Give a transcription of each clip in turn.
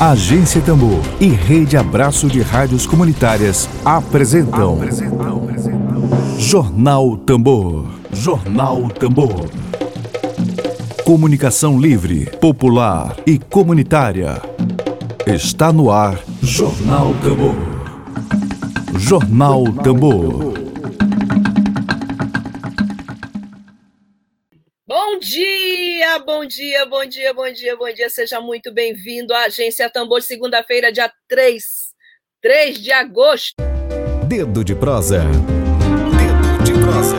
Agência Tambor e Rede Abraço de Rádios Comunitárias apresentam, apresentam, Jornal Tambor. Jornal Tambor. Comunicação livre, popular e comunitária. Está no ar Jornal Tambor. Jornal Tambor. Bom dia, bom dia, bom dia, bom dia, bom dia. Seja muito bem-vindo à Agência Tambor, segunda-feira, dia 3, 3 de agosto. Dedo de prosa. Dedo de prosa.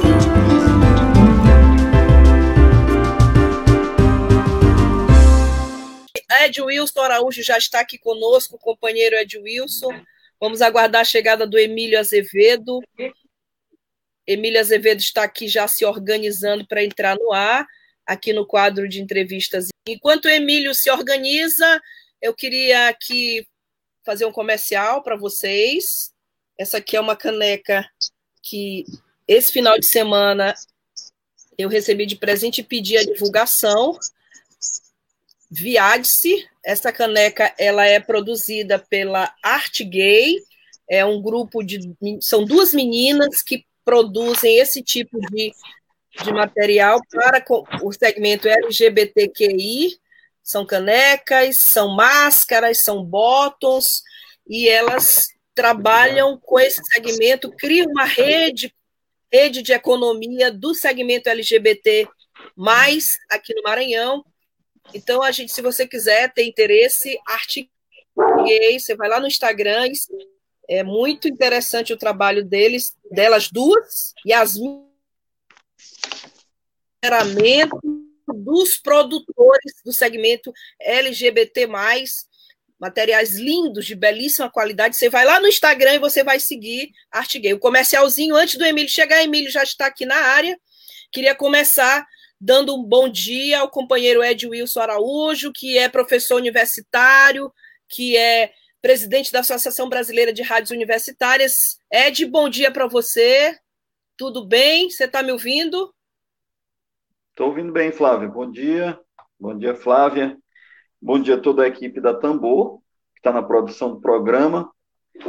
Ed Wilson Araújo já está aqui conosco, o companheiro Ed Wilson. Vamos aguardar a chegada do Emílio Azevedo. Emílio Azevedo está aqui já se organizando para entrar no ar, aqui no quadro de entrevistas. Enquanto o Emílio se organiza, eu queria aqui fazer um comercial para vocês. Essa aqui é uma caneca que esse final de semana eu recebi de presente e pedi a divulgação. Viade-se. Essa caneca ela é produzida pela Arte Gay. É um grupo de. São duas meninas que produzem esse tipo de, de material para o segmento LGBTQI. São canecas, são máscaras, são bottoms, e elas trabalham com esse segmento, criam uma rede, rede de economia do segmento LGBT, mais aqui no Maranhão. Então, a gente, se você quiser ter interesse, arte gay, você vai lá no Instagram é muito interessante o trabalho deles, delas duas, e as dos produtores do segmento LGBT+, materiais lindos, de belíssima qualidade. Você vai lá no Instagram e você vai seguir Arte Gay. O comercialzinho, antes do Emílio chegar, Emílio já está aqui na área. Queria começar dando um bom dia ao companheiro Ed Wilson Araújo, que é professor universitário, que é presidente da Associação Brasileira de Rádios Universitárias. Ed, bom dia para você. Tudo bem? Você está me ouvindo? Estou ouvindo bem, Flávia. Bom dia. Bom dia, Flávia. Bom dia a toda a equipe da Tambor, que está na produção do programa.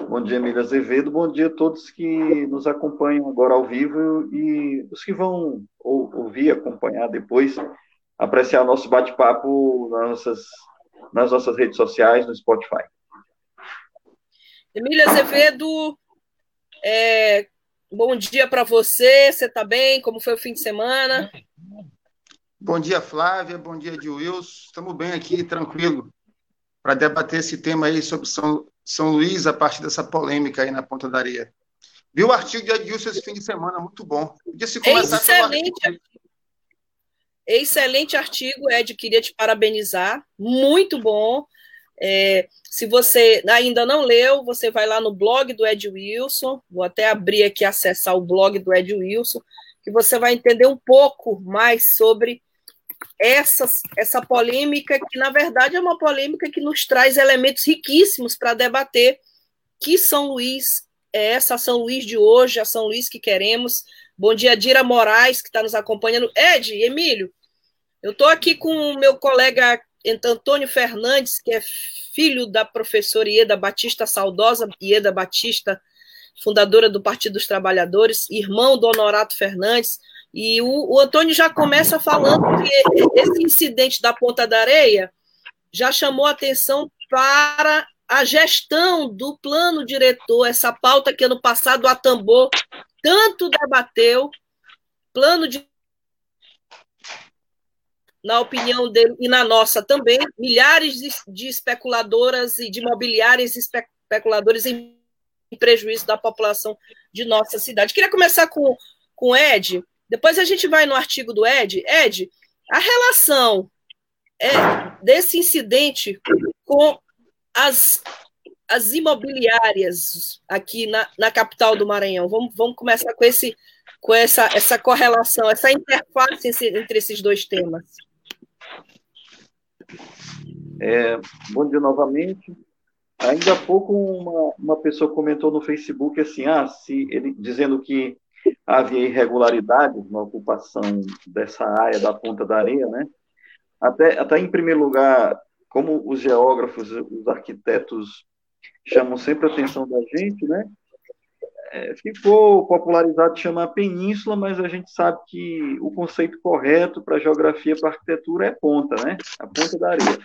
Bom dia, Emília Azevedo. Bom dia a todos que nos acompanham agora ao vivo e os que vão ouvir, acompanhar depois, apreciar nosso bate-papo nas nossas, nas nossas redes sociais, no Spotify. Emília Azevedo, é, bom dia para você. Você está bem? Como foi o fim de semana? Bom dia, Flávia. Bom dia, de Wilson. Estamos bem aqui, tranquilo, para debater esse tema aí sobre São, São Luís a partir dessa polêmica aí na Ponta da Areia. Vi o artigo de Adilson esse fim de semana, muito bom. Podia se começar Excelente artigo. Excelente artigo, Ed. Queria te parabenizar. Muito bom. É, se você ainda não leu, você vai lá no blog do Ed Wilson, vou até abrir aqui acessar o blog do Ed Wilson, que você vai entender um pouco mais sobre essa, essa polêmica, que na verdade é uma polêmica que nos traz elementos riquíssimos para debater que São Luís é essa São Luís de hoje, a São Luís que queremos. Bom dia, Dira Moraes, que está nos acompanhando. Ed, Emílio, eu estou aqui com o meu colega Antônio Fernandes, que é filho da professora Ieda Batista, saudosa Ieda Batista, fundadora do Partido dos Trabalhadores, irmão do Honorato Fernandes, e o, o Antônio já começa falando que esse incidente da Ponta da Areia já chamou atenção para a gestão do plano diretor, essa pauta que ano passado a Tambor tanto debateu, plano na opinião dele e na nossa também, milhares de, de especuladoras e de imobiliárias especuladores em prejuízo da população de nossa cidade. Queria começar com, com Ed, depois a gente vai no artigo do Ed. Ed, a relação é, desse incidente com as, as imobiliárias aqui na, na capital do Maranhão. Vamos, vamos começar com, esse, com essa, essa correlação, essa interface entre esses dois temas. É, bom dia novamente. Ainda há pouco uma, uma pessoa comentou no Facebook assim, ah, se ele dizendo que havia irregularidades na ocupação dessa área da Ponta da Areia, né? Até, até em primeiro lugar, como os geógrafos, os arquitetos chamam sempre a atenção da gente, né? É, ficou popularizado chamar península, mas a gente sabe que o conceito correto para geografia, para arquitetura é ponta, né? A ponta da areia.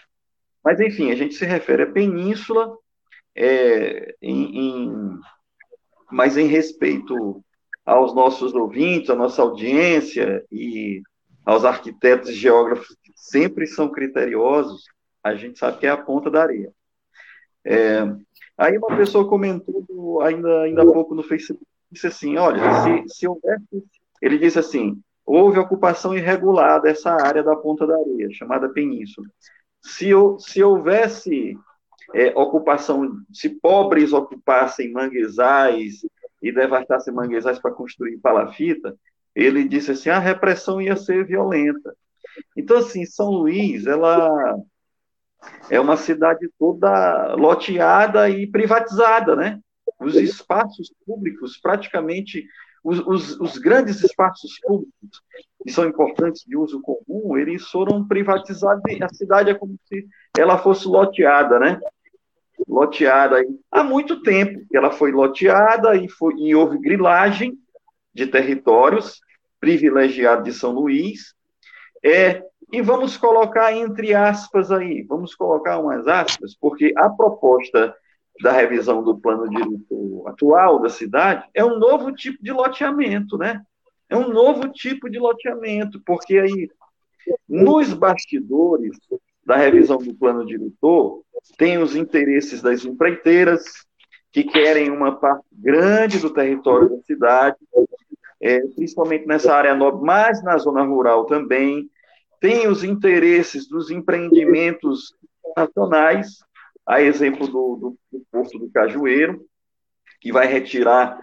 Mas, enfim, a gente se refere a península, é, em, em, mas em respeito aos nossos ouvintes, à nossa audiência e aos arquitetos e geógrafos que sempre são criteriosos, a gente sabe que é a ponta da areia. É, aí uma pessoa comentou ainda, ainda há pouco no Facebook, disse assim, olha, se, se houvesse, ele disse assim, houve ocupação irregular dessa área da ponta da areia, chamada península. Se, se houvesse é, ocupação, se pobres ocupassem manguezais e devastassem manguezais para construir palafita, ele disse assim, a repressão ia ser violenta. Então, assim, São Luís, ela é uma cidade toda loteada e privatizada, né? Os espaços públicos, praticamente, os, os, os grandes espaços públicos, que são importantes de uso comum, eles foram privatizados e a cidade é como se ela fosse loteada, né? Loteada há muito tempo que ela foi loteada e, foi, e houve grilagem de territórios privilegiados de São Luís, é, e vamos colocar entre aspas aí, vamos colocar umas aspas, porque a proposta da revisão do plano diretor atual da cidade é um novo tipo de loteamento, né? É um novo tipo de loteamento, porque aí, nos bastidores da revisão do plano diretor, tem os interesses das empreiteiras, que querem uma parte grande do território da cidade, é, principalmente nessa área nobre, mas na zona rural também, tem os interesses dos empreendimentos nacionais, a exemplo do, do, do Porto do Cajueiro, que vai retirar,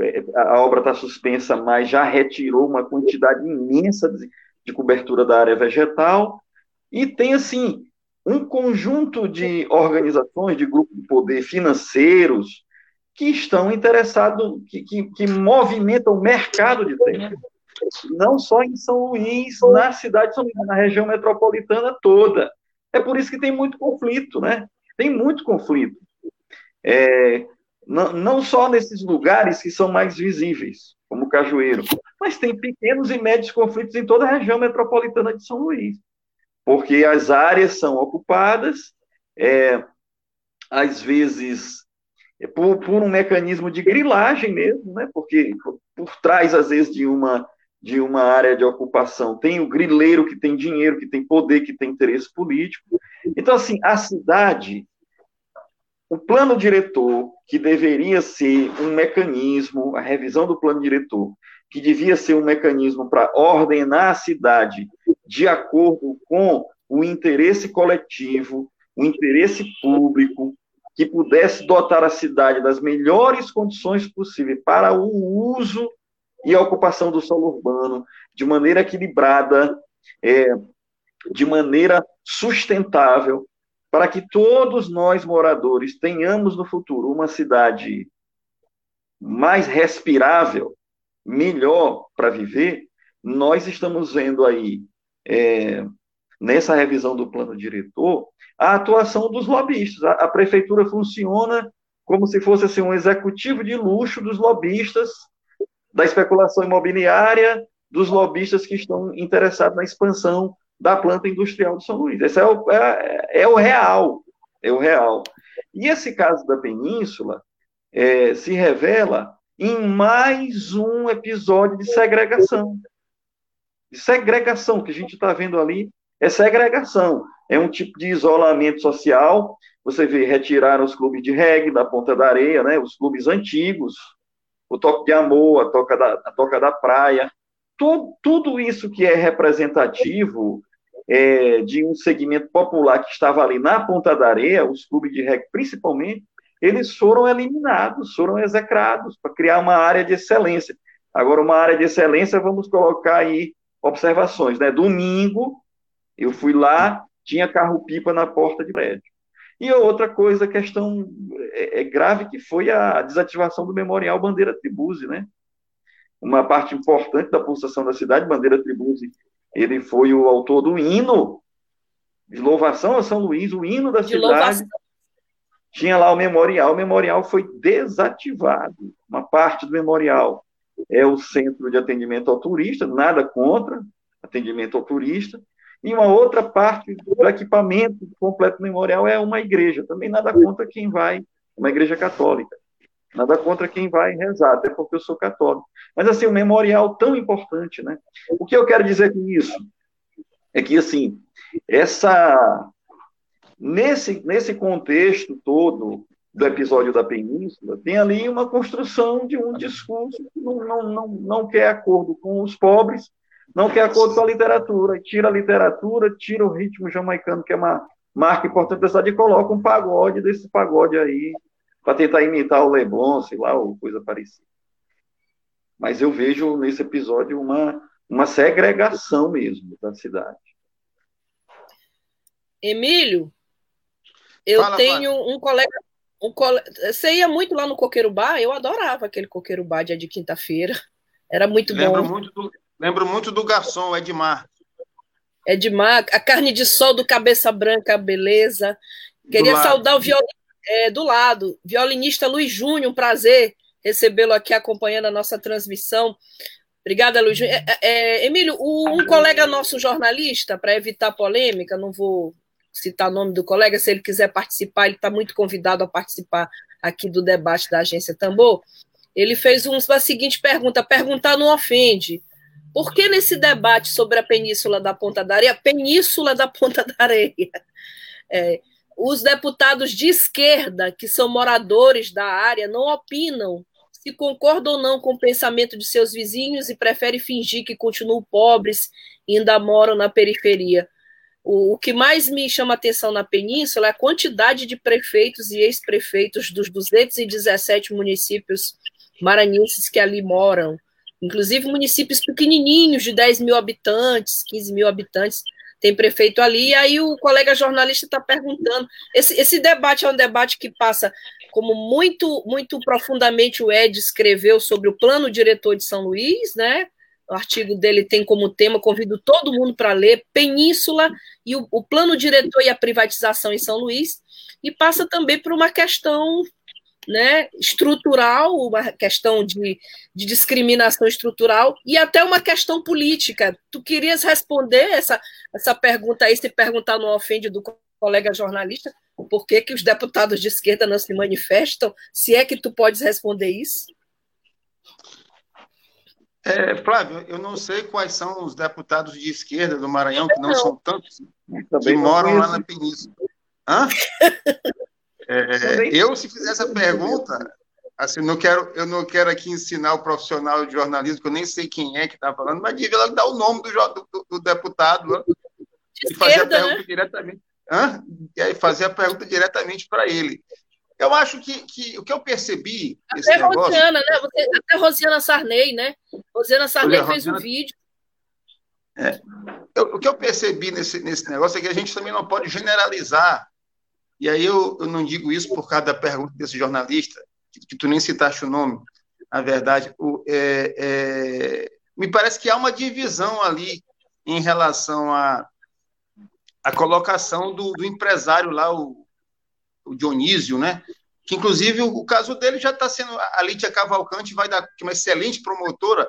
é, a obra está suspensa, mas já retirou uma quantidade imensa de, de cobertura da área vegetal, e tem, assim, um conjunto de organizações, de grupos de poder financeiros, que estão interessados, que, que, que movimentam o mercado de terra não só em São Luís, na cidade de São na região metropolitana toda. É por isso que tem muito conflito, né? Tem muito conflito. É, não, não só nesses lugares que são mais visíveis, como Cajueiro, mas tem pequenos e médios conflitos em toda a região metropolitana de São Luís, porque as áreas são ocupadas, é, às vezes por, por, um mecanismo de grilagem mesmo, né? porque por, por trás, às vezes, de uma de uma área de ocupação, tem o grileiro que tem dinheiro, que tem poder, que tem interesse político. Então, assim, a cidade, o plano diretor, que deveria ser um mecanismo, a revisão do plano diretor, que devia ser um mecanismo para ordenar a cidade de acordo com o interesse coletivo, o interesse público, que pudesse dotar a cidade das melhores condições possíveis para o uso e a ocupação do solo urbano de maneira equilibrada, é, de maneira sustentável, para que todos nós moradores tenhamos no futuro uma cidade mais respirável, melhor para viver, nós estamos vendo aí, é, nessa revisão do plano diretor, a atuação dos lobistas. A, a, prefeitura funciona como se fosse assim, um executivo de luxo dos lobistas da especulação imobiliária, dos lobistas que estão interessados na expansão da planta industrial de São Luís. Esse é o, é, é o real, é o real. E esse caso da Península é, se revela em mais um episódio de segregação. De segregação, que a gente está vendo ali, é segregação. É um tipo de isolamento social. Você vê, retiraram os clubes de reggae da Ponta da Areia, né, os clubes antigos, o toque de amor, a toca da, a toca da praia, tudo, tudo isso que é representativo é, de um segmento popular que estava ali na ponta da areia, os clubes de rec principalmente, eles foram eliminados, foram execrados para criar uma área de excelência. Agora, uma área de excelência, vamos colocar aí observações. Né? Domingo, eu fui lá, tinha carro-pipa na porta de prédio. E outra coisa, questão é, é grave, que foi a desativação do memorial Bandeira Tribuse, né? Uma parte importante da pulsação da cidade, Bandeira Tribuse, ele foi o autor do hino de louvação a São Luís, o hino da de cidade. Louvação. Tinha lá o memorial, o memorial foi desativado. Uma parte do memorial é o centro de atendimento ao turista, nada contra atendimento ao turista, e uma outra parte do equipamento completo memorial é uma igreja, também nada contra quem vai, uma igreja católica. Nada contra quem vai rezar, até porque eu sou católico. Mas, assim, o memorial tão importante, né? O que eu quero dizer com isso? É que, assim, essa... Nesse, nesse contexto todo do episódio da Península, tem ali uma construção de um discurso que não, não, não, não quer acordo com os pobres, não quer acordo com a literatura, tira a literatura, tira o ritmo jamaicano, que é uma marca importante da cidade, e coloca um pagode desse pagode aí, para tentar imitar o Leblon, sei lá, ou coisa parecida. Mas eu vejo nesse episódio uma, uma segregação mesmo da cidade. Emílio, eu Fala, tenho um colega, um colega. Você ia muito lá no Coqueiro Bar? Eu adorava aquele Coqueiro Bar dia de quinta-feira. Era muito lembro bom. Muito do, lembro muito do garçom, Edmar. Edmar, a carne de sol do cabeça branca, beleza. Queria saudar o violino é, do lado, violinista Luiz Júnior, um prazer recebê-lo aqui acompanhando a nossa transmissão. Obrigada, Luiz Júnior. É, é, Emílio, o, um colega nosso jornalista, para evitar polêmica, não vou citar o nome do colega, se ele quiser participar, ele está muito convidado a participar aqui do debate da agência Tambor. Ele fez uma seguinte pergunta: perguntar não ofende. Por que nesse debate sobre a Península da Ponta da Areia, Península da Ponta da Areia? É, os deputados de esquerda, que são moradores da área, não opinam se concordam ou não com o pensamento de seus vizinhos e preferem fingir que continuam pobres e ainda moram na periferia. O, que mais me chama atenção na península é a quantidade de prefeitos e ex-prefeitos dos 217 municípios maranhenses que ali moram, inclusive municípios pequenininhos de 10 mil habitantes, 15 mil habitantes, tem prefeito ali, e aí o colega jornalista está perguntando. Esse, esse debate é um debate que passa, como muito, muito profundamente o Ed escreveu sobre o plano diretor de São Luís, né? O artigo dele tem como tema, convido todo mundo para ler, Península e o, o plano diretor e a privatização em São Luís, e passa também por uma questão né, estrutural, uma questão de, de discriminação estrutural e até uma questão política. Tu querias responder essa, essa pergunta aí, se perguntar no ofende do colega jornalista, por que, que os deputados de esquerda não se manifestam? Se é que tu podes responder isso? É, Flávio, eu não sei quais são os deputados de esquerda do Maranhão, que não, não. são tantos, que moram lá na Península. Hã? É, eu, se fizer essa pergunta, assim, não quero, eu não quero aqui ensinar o profissional de jornalismo, que eu nem sei quem é que está falando, mas devia logo dar o nome do, do, do deputado né? e fazer a pergunta né? diretamente. Hã? E aí fazer a pergunta diretamente para ele. Eu acho que, que o que eu percebi. Até negócio, Rosiana, né? Você, até Rosiana Sarney, né? Rosiana Sarney Olha, fez Rosiana... um vídeo. É. Eu, o que eu percebi nesse, nesse negócio é que a gente também não pode generalizar e aí eu, eu não digo isso por causa da pergunta desse jornalista, que, que tu nem citaste o nome, na verdade. O, é, é, me parece que há uma divisão ali em relação à a, a, colocação do, do, empresário lá, o, o Dionísio, né? que inclusive o, caso dele já está sendo. A Lítia Cavalcante vai dar, que é uma excelente promotora,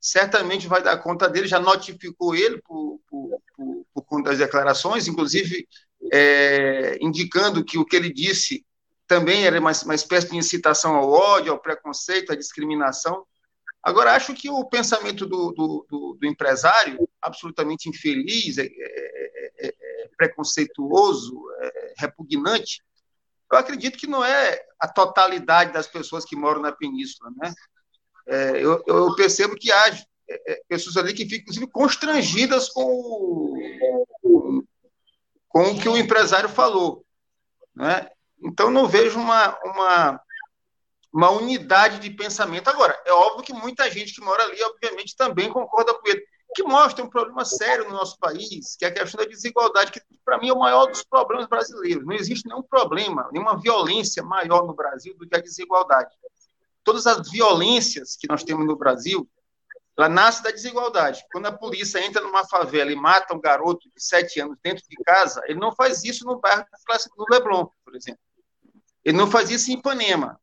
certamente vai dar conta dele, já notificou ele por, por, por, por conta das declarações, inclusive é, indicando que o que ele disse também era uma, uma espécie de incitação ao ódio, ao preconceito, à discriminação. Agora, acho que o pensamento do, do, do, do empresário, absolutamente infeliz, é, é, é, é preconceituoso, é, repugnante, eu acredito que não é a totalidade das pessoas que moram na península. Né? É, eu, eu, percebo que há pessoas ali que ficam, inclusive, constrangidas com, com o que o empresário falou. Né? Então, não vejo uma, uma, uma unidade de pensamento. Agora, é óbvio que muita gente que mora ali, obviamente, também concorda com ele, que mostra um problema sério no nosso país, que é a questão da desigualdade, que, para mim, é o maior dos problemas brasileiros. Não existe nenhum problema, nenhuma violência maior no Brasil do que a desigualdade. Todas as violências que nós temos no Brasil, ela nasce da desigualdade. Quando a polícia entra numa favela e mata um garoto de sete anos dentro de casa, ele não faz isso no bairro do Leblon, por exemplo. Ele não faz isso em Ipanema.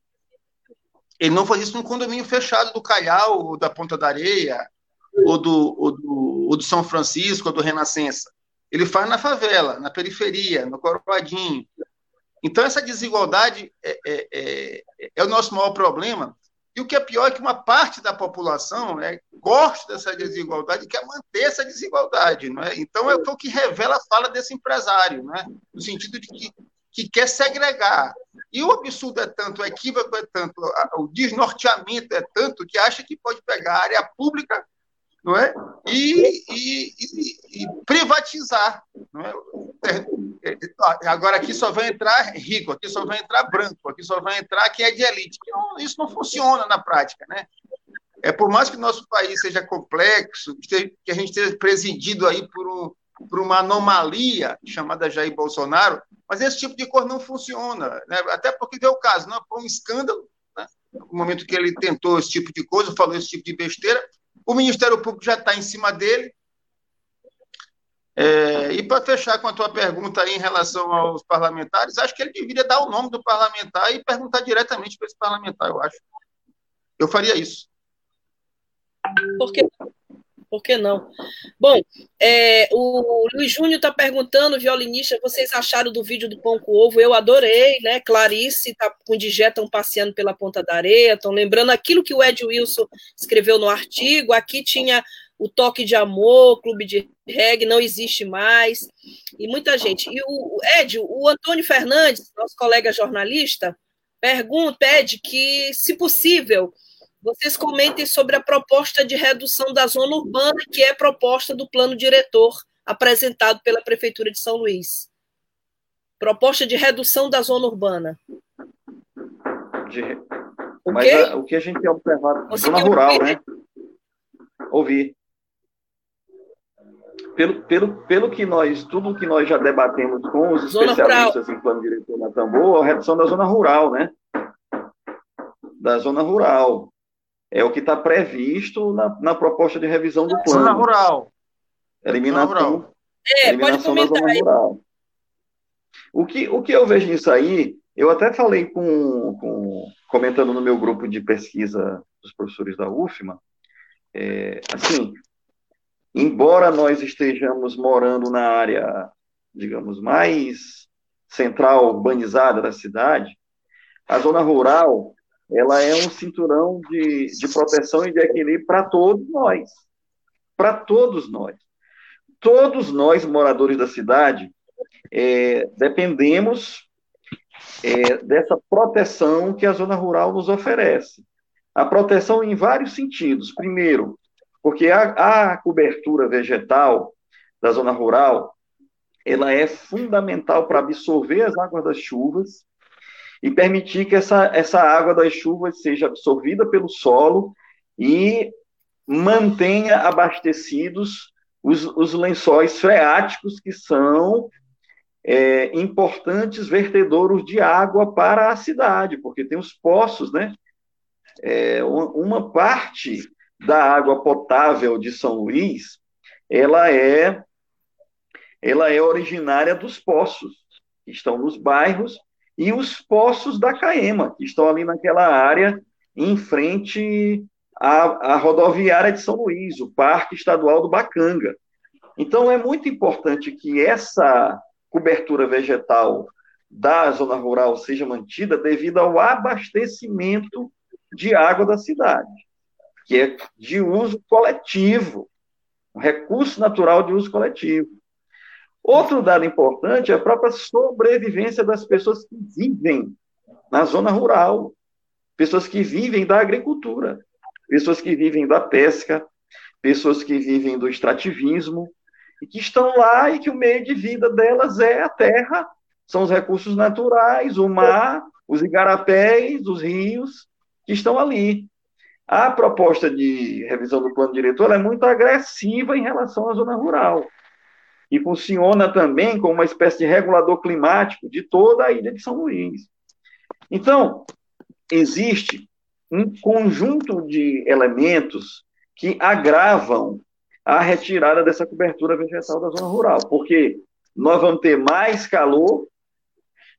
Ele não faz isso num condomínio fechado do Calhau, ou da Ponta da Areia, ou do, ou do, ou do São Francisco, ou do Renascença. Ele faz na favela, na periferia, no Coroadinho. Então, essa desigualdade é, é, é, é o nosso maior problema, e o que é pior é que uma parte da população né, gosta dessa desigualdade e quer manter essa desigualdade. Não é? Então, é o que revela a fala desse empresário, né? no sentido de que, que quer segregar. E o absurdo é tanto, o equívoco é tanto, o desnorteamento é tanto, que acha que pode pegar a área pública não é? E, e, e, e, privatizar. Não é? é, agora aqui só vai entrar rico, aqui só vai entrar branco, aqui só vai entrar quem é de elite. Não, isso não funciona na prática. Né? É, por mais que nosso país seja complexo, que a gente esteja presidido aí por, um, por uma anomalia chamada Jair Bolsonaro, mas esse tipo de coisa não funciona. Né? Até porque deu o caso, não foi um escândalo, né? no momento que ele tentou esse tipo de coisa, falou esse tipo de besteira, o Ministério Público já está em cima dele. É, e para fechar com a tua pergunta aí em relação aos parlamentares, acho que ele deveria dar o nome do parlamentar e perguntar diretamente para esse parlamentar, eu acho. Eu faria isso. Por que Por que não? Bom, é, o Luiz Júnior está perguntando, violinista, vocês acharam do vídeo do pão com ovo? Eu adorei, né? Clarice está com o Digetão passeando pela ponta da areia, estão lembrando aquilo que o Ed Wilson escreveu no artigo. Aqui tinha o Toque de Amor, Clube de Reggae, não existe mais. E muita gente. E o Ed, o Antônio Fernandes, nosso colega jornalista, pergunta, pede que, se possível, vocês comentem sobre a proposta de redução da zona urbana, que é proposta do plano diretor apresentado pela Prefeitura de São Luís. Proposta de redução da zona urbana. De... Mas a, o que a gente tem observado, Você zona rural, ouvir? né? Ouvir. Pelo, pelo, pelo que nós, tudo que nós já debatemos com os zona especialistas rural. em plano diretor na Tambor, a redução da zona rural, né? Da zona rural é o que está previsto na, na, proposta de revisão do plano. Zona rural. Eliminação, zona rural. É, eliminação da zona rural. O que, o que eu vejo nisso aí, eu até falei com, com comentando no meu grupo de pesquisa dos professores da UFMA, é, assim, embora nós estejamos morando na área, digamos, mais central, urbanizada da cidade, a zona rural ela é um cinturão de, de proteção e de equilíbrio para todos nós. Para todos nós. Todos nós, moradores da cidade, é, dependemos é, dessa proteção que a zona rural nos oferece. A proteção em vários sentidos. Primeiro, porque a, a cobertura vegetal da zona rural ela é fundamental para absorver as águas das chuvas e permitir que essa, essa água das chuvas seja absorvida pelo solo e mantenha abastecidos os, os lençóis freáticos, que são é, importantes vertedouros de água para a cidade, porque tem os poços, né? É, uma parte da água potável de São Luís, ela é, ela é originária dos poços que estão nos bairros e os poços da Caema, que estão ali naquela área em frente à, à rodoviária de São Luís, o Parque Estadual do Bacanga. Então, é muito importante que essa cobertura vegetal da zona rural seja mantida devido ao abastecimento de água da cidade, que é de uso coletivo, um recurso natural de uso coletivo. Outro dado importante é a própria sobrevivência das pessoas que vivem na zona rural, pessoas que vivem da agricultura, pessoas que vivem da pesca, pessoas que vivem do extrativismo, e que estão lá e que o meio de vida delas é a terra, são os recursos naturais, o mar, os igarapés, os rios, que estão ali. A proposta de revisão do plano diretor é muito agressiva em relação à zona rural e funciona também como uma espécie de regulador climático de toda a ilha de São Luís. Então, existe um conjunto de elementos que agravam a retirada dessa cobertura vegetal da zona rural, porque nós vamos ter mais calor,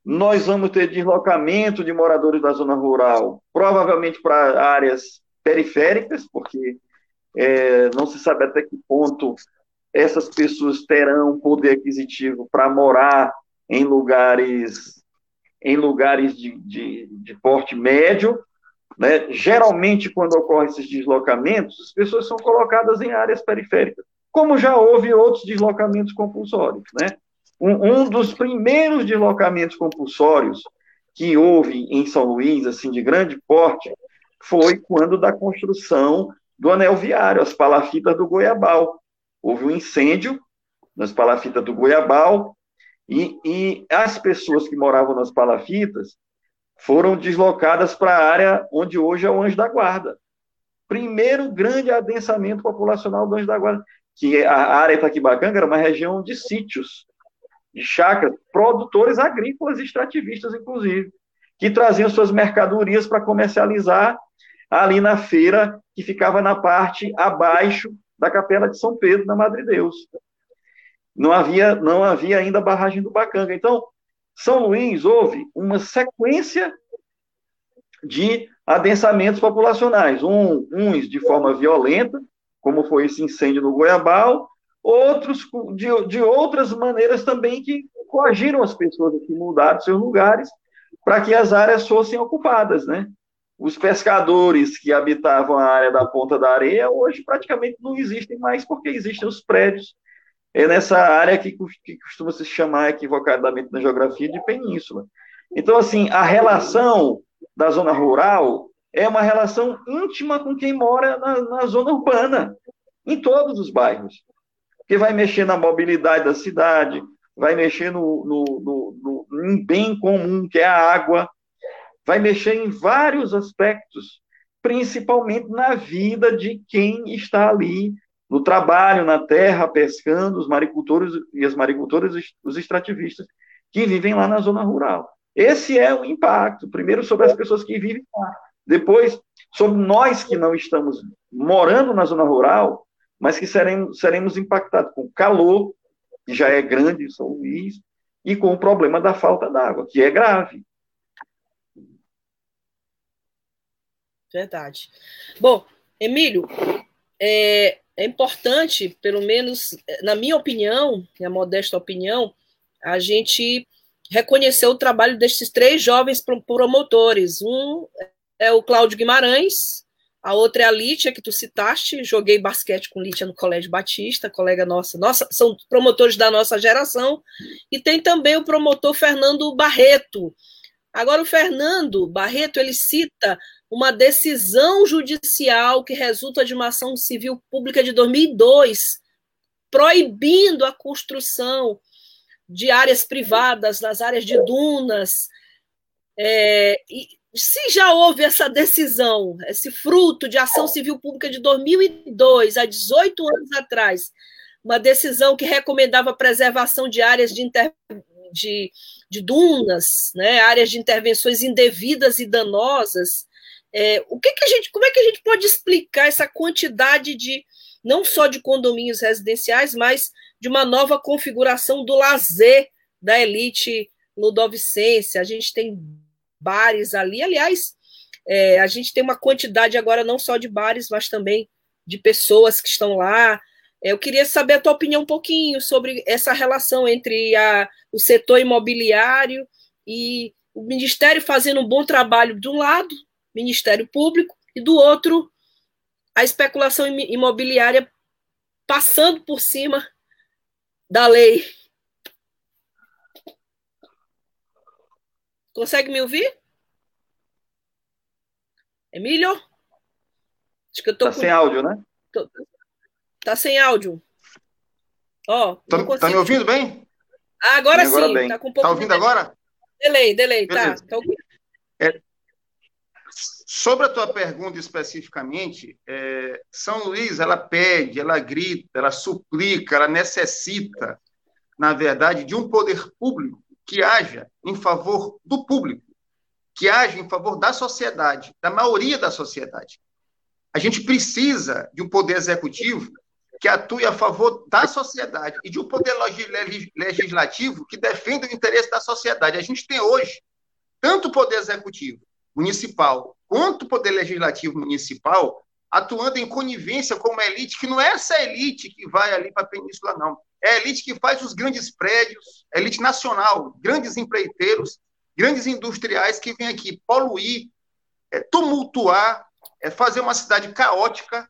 nós vamos ter deslocamento de moradores da zona rural, provavelmente para áreas periféricas, porque é, não se sabe até que ponto essas pessoas terão poder aquisitivo para morar em lugares em lugares de, de, de porte médio. Né? Geralmente, quando ocorrem esses deslocamentos, as pessoas são colocadas em áreas periféricas, como já houve outros deslocamentos compulsórios. Né? Um, um dos primeiros deslocamentos compulsórios que houve em São Luís, assim, de grande porte, foi quando da construção do anel viário, as palafitas do Goiabal. Houve um incêndio nas palafitas do Goiabal e, e as pessoas que moravam nas palafitas foram deslocadas para a área onde hoje é o Anjo da Guarda. Primeiro grande adensamento populacional do Anjo da Guarda, que é a área Itaquibacanga era uma região de sítios, de chácaras, produtores agrícolas e extrativistas, inclusive, que traziam suas mercadorias para comercializar ali na feira que ficava na parte abaixo da Capela de São Pedro, na Madre Deus. Não havia, não havia ainda a barragem do Bacanga. Então, São Luís houve uma sequência de adensamentos populacionais, um, uns de forma violenta, como foi esse incêndio no Goiabal, outros de, de outras maneiras também que coagiram as pessoas que mudaram seus lugares para que as áreas fossem ocupadas, né? Os pescadores que habitavam a área da Ponta da Areia hoje praticamente não existem mais porque existem os prédios. É nessa área que, que costuma se chamar equivocadamente na geografia de península. Então, assim, a relação da zona rural é uma relação íntima com quem mora na, na zona urbana, em todos os bairros, que vai mexer na mobilidade da cidade, vai mexer no, no, no, no, em bem comum, que é a água, vai mexer em vários aspectos, principalmente na vida de quem está ali no trabalho, na terra, pescando, os maricultores e as maricultoras, os extrativistas, que vivem lá na zona rural. Esse é o impacto, primeiro sobre as pessoas que vivem lá, depois sobre nós que não estamos morando na zona rural, mas que seremos, seremos impactados com calor, que já é grande em São Luís, e com o problema da falta d'água, que é grave. Verdade. Bom, Emílio, é, é importante, pelo menos na minha opinião, minha modesta opinião, a gente reconhecer o trabalho desses três jovens promotores. Um é o Cláudio Guimarães, a outra é a Lítia, que tu citaste, joguei basquete com Lítia no Colégio Batista, colega nossa, nossa, são promotores da nossa geração, e tem também o promotor Fernando Barreto. Agora, o Fernando Barreto, ele cita uma decisão judicial que resulta de uma ação civil pública de 2002, proibindo a construção de áreas privadas nas áreas de dunas. É, se já houve essa decisão, esse fruto de ação civil pública de 2002, há 18 anos atrás, uma decisão que recomendava a preservação de áreas de, inter, de, de dunas, né, áreas de intervenções indevidas e danosas, é, o que, que a gente, como é que a gente pode explicar essa quantidade de não só de condomínios residenciais, mas de uma nova configuração do lazer da elite ludovicense? A gente tem bares ali, aliás, é, a gente tem uma quantidade agora não só de bares, mas também de pessoas que estão lá. É, eu queria saber a tua opinião um pouquinho sobre essa relação entre a, o setor imobiliário e o Ministério fazendo um bom trabalho de um lado Ministério Público, e do outro, a especulação imobiliária passando por cima da lei. Consegue me ouvir? Emílio? Acho que eu tô. Tá com... sem áudio, né? Tô... Tá sem áudio. Ó, tá, tá me ouvindo bem? Ah, agora, agora sim. Bem. Tá, com um pouco tá ouvindo de... agora? Delay, delay, tá. tá é, Sobre a tua pergunta especificamente, é, São Luís, ela pede, ela grita, ela suplica, ela necessita, na verdade, de um poder público que haja em favor do público, que haja em favor da sociedade, da maioria da sociedade. A gente precisa de um poder executivo que atue a favor da sociedade e de um poder legislativo que defenda o interesse da sociedade. A gente tem hoje tanto o poder executivo municipal quanto o poder legislativo municipal atuando em conivência com uma elite que não é essa elite que vai ali para a península, não. É a elite que faz os grandes prédios, elite nacional, grandes empreiteiros, grandes industriais que vêm aqui poluir, é, tumultuar, é, fazer uma cidade caótica.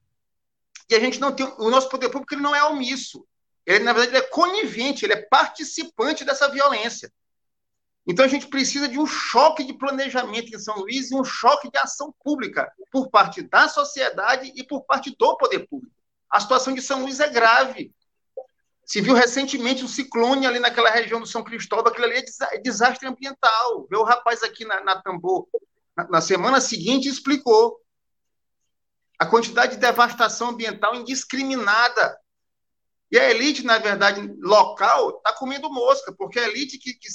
E a gente não tem. O nosso poder público ele não é omisso. Ele, na verdade, ele é conivente, ele é participante dessa violência. Então a gente precisa de um choque de planejamento em São Luís e um choque de ação pública por parte da sociedade e por parte do poder público. A situação de São Luís é grave. Se viu recentemente um ciclone ali naquela região do São Cristóvão, aquilo ali é, é desastre ambiental. O rapaz aqui na, na Tambor, na, na semana seguinte, explicou a quantidade de devastação ambiental indiscriminada. E a elite, na verdade, local, está comendo mosca, porque a elite que, que,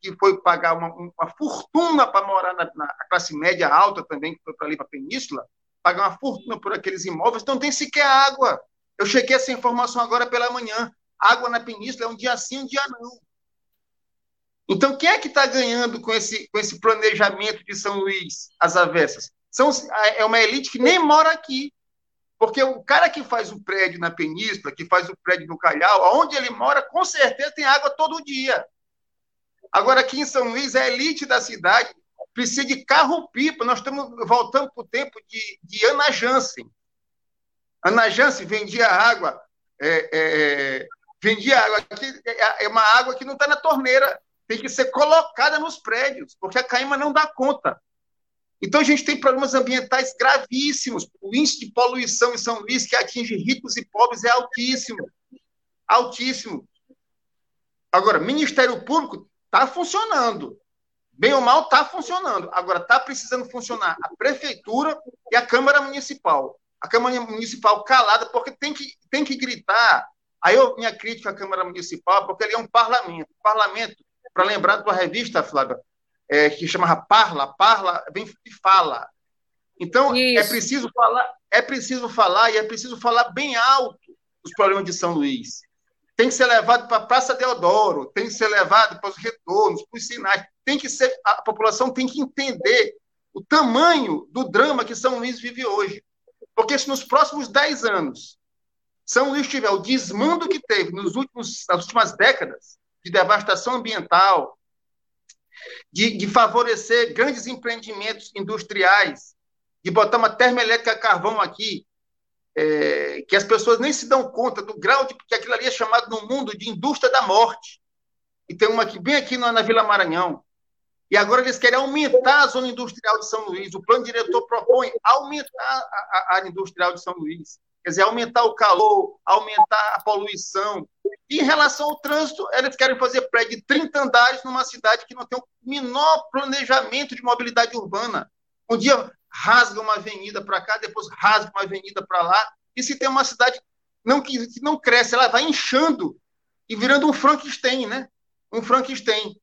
que foi pagar uma, uma fortuna para morar na, na, classe média alta também, que foi para ali para a Península, pagar uma fortuna por aqueles imóveis, não tem sequer água. Eu chequei essa informação agora pela manhã. Água na Península é um dia sim, um dia não. Então, quem é que está ganhando com esse, com esse planejamento de São Luís, as avessas? São, é uma elite que nem mora aqui. Porque o cara que faz o prédio na Península, que faz o prédio no Calhau, onde ele mora, com certeza tem água todo dia. Agora, aqui em São Luís, a elite da cidade precisa de carro-pipa. Nós estamos voltando para o tempo de, de Ana Jansen. Ana Jansen vendia água, é, é, vendia água, que é, é uma água que não está na torneira, tem que ser colocada nos prédios, porque a Caima não dá conta. Então, a gente tem problemas ambientais gravíssimos. O índice de poluição em São Luís, que atinge ricos e pobres, é altíssimo. Altíssimo. Agora, Ministério Público Está funcionando. Bem ou mal, está funcionando. Agora, está precisando funcionar a prefeitura e a Câmara Municipal. A Câmara Municipal calada, porque tem que, tem que gritar. Aí, eu, minha crítica à Câmara Municipal, porque ele é um parlamento. Parlamento, para lembrar da revista, Flávia, é, que chamava Parla, Parla vem de fala. Então, é Isso. é preciso falar, é preciso falar e é preciso falar bem alto os problemas de São Luís tem que ser levado para a Praça Deodoro, tem que ser levado para os retornos, para os sinais, tem que ser, a população tem que entender o tamanho do drama que São Luís vive hoje. Porque se nos próximos 10 anos São Luís tiver o desmando que teve nos últimos, nas últimas décadas de devastação ambiental, de, de favorecer grandes empreendimentos industriais, de botar uma termoelétrica a carvão aqui, é, que as pessoas nem se dão conta do grau de que aquilo ali é chamado no mundo de indústria da morte. E tem uma aqui, bem aqui na, na Vila Maranhão. E agora eles querem aumentar a zona industrial de São Luís. O plano diretor propõe aumentar a, área industrial de São Luís. Quer dizer, aumentar o calor, aumentar a poluição. E em relação ao trânsito, eles querem fazer prédio de 30 andares numa cidade que não tem o menor planejamento de mobilidade urbana. Um dia rasga uma avenida para cá, depois rasga uma avenida para lá, e se tem uma cidade não, que, não cresce, ela vai inchando e virando um Frankenstein, né? Um Frankenstein.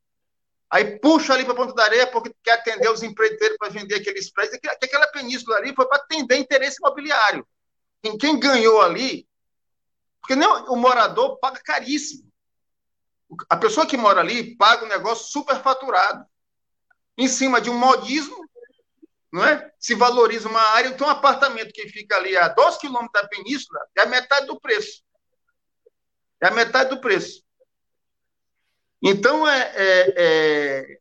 Aí puxa ali para Ponta da Areia porque quer atender os empreiteiros para vender aqueles prédios. Que aquela península ali foi para atender interesse imobiliário. Quem, quem ganhou ali, porque nem o morador paga caríssimo. A pessoa que mora ali paga um negócio super faturado. Em cima de um modismo não é? Se valoriza uma área, então um apartamento que fica ali a 2 quilômetros da península é a metade do preço. É a metade do preço. Então, é, é, é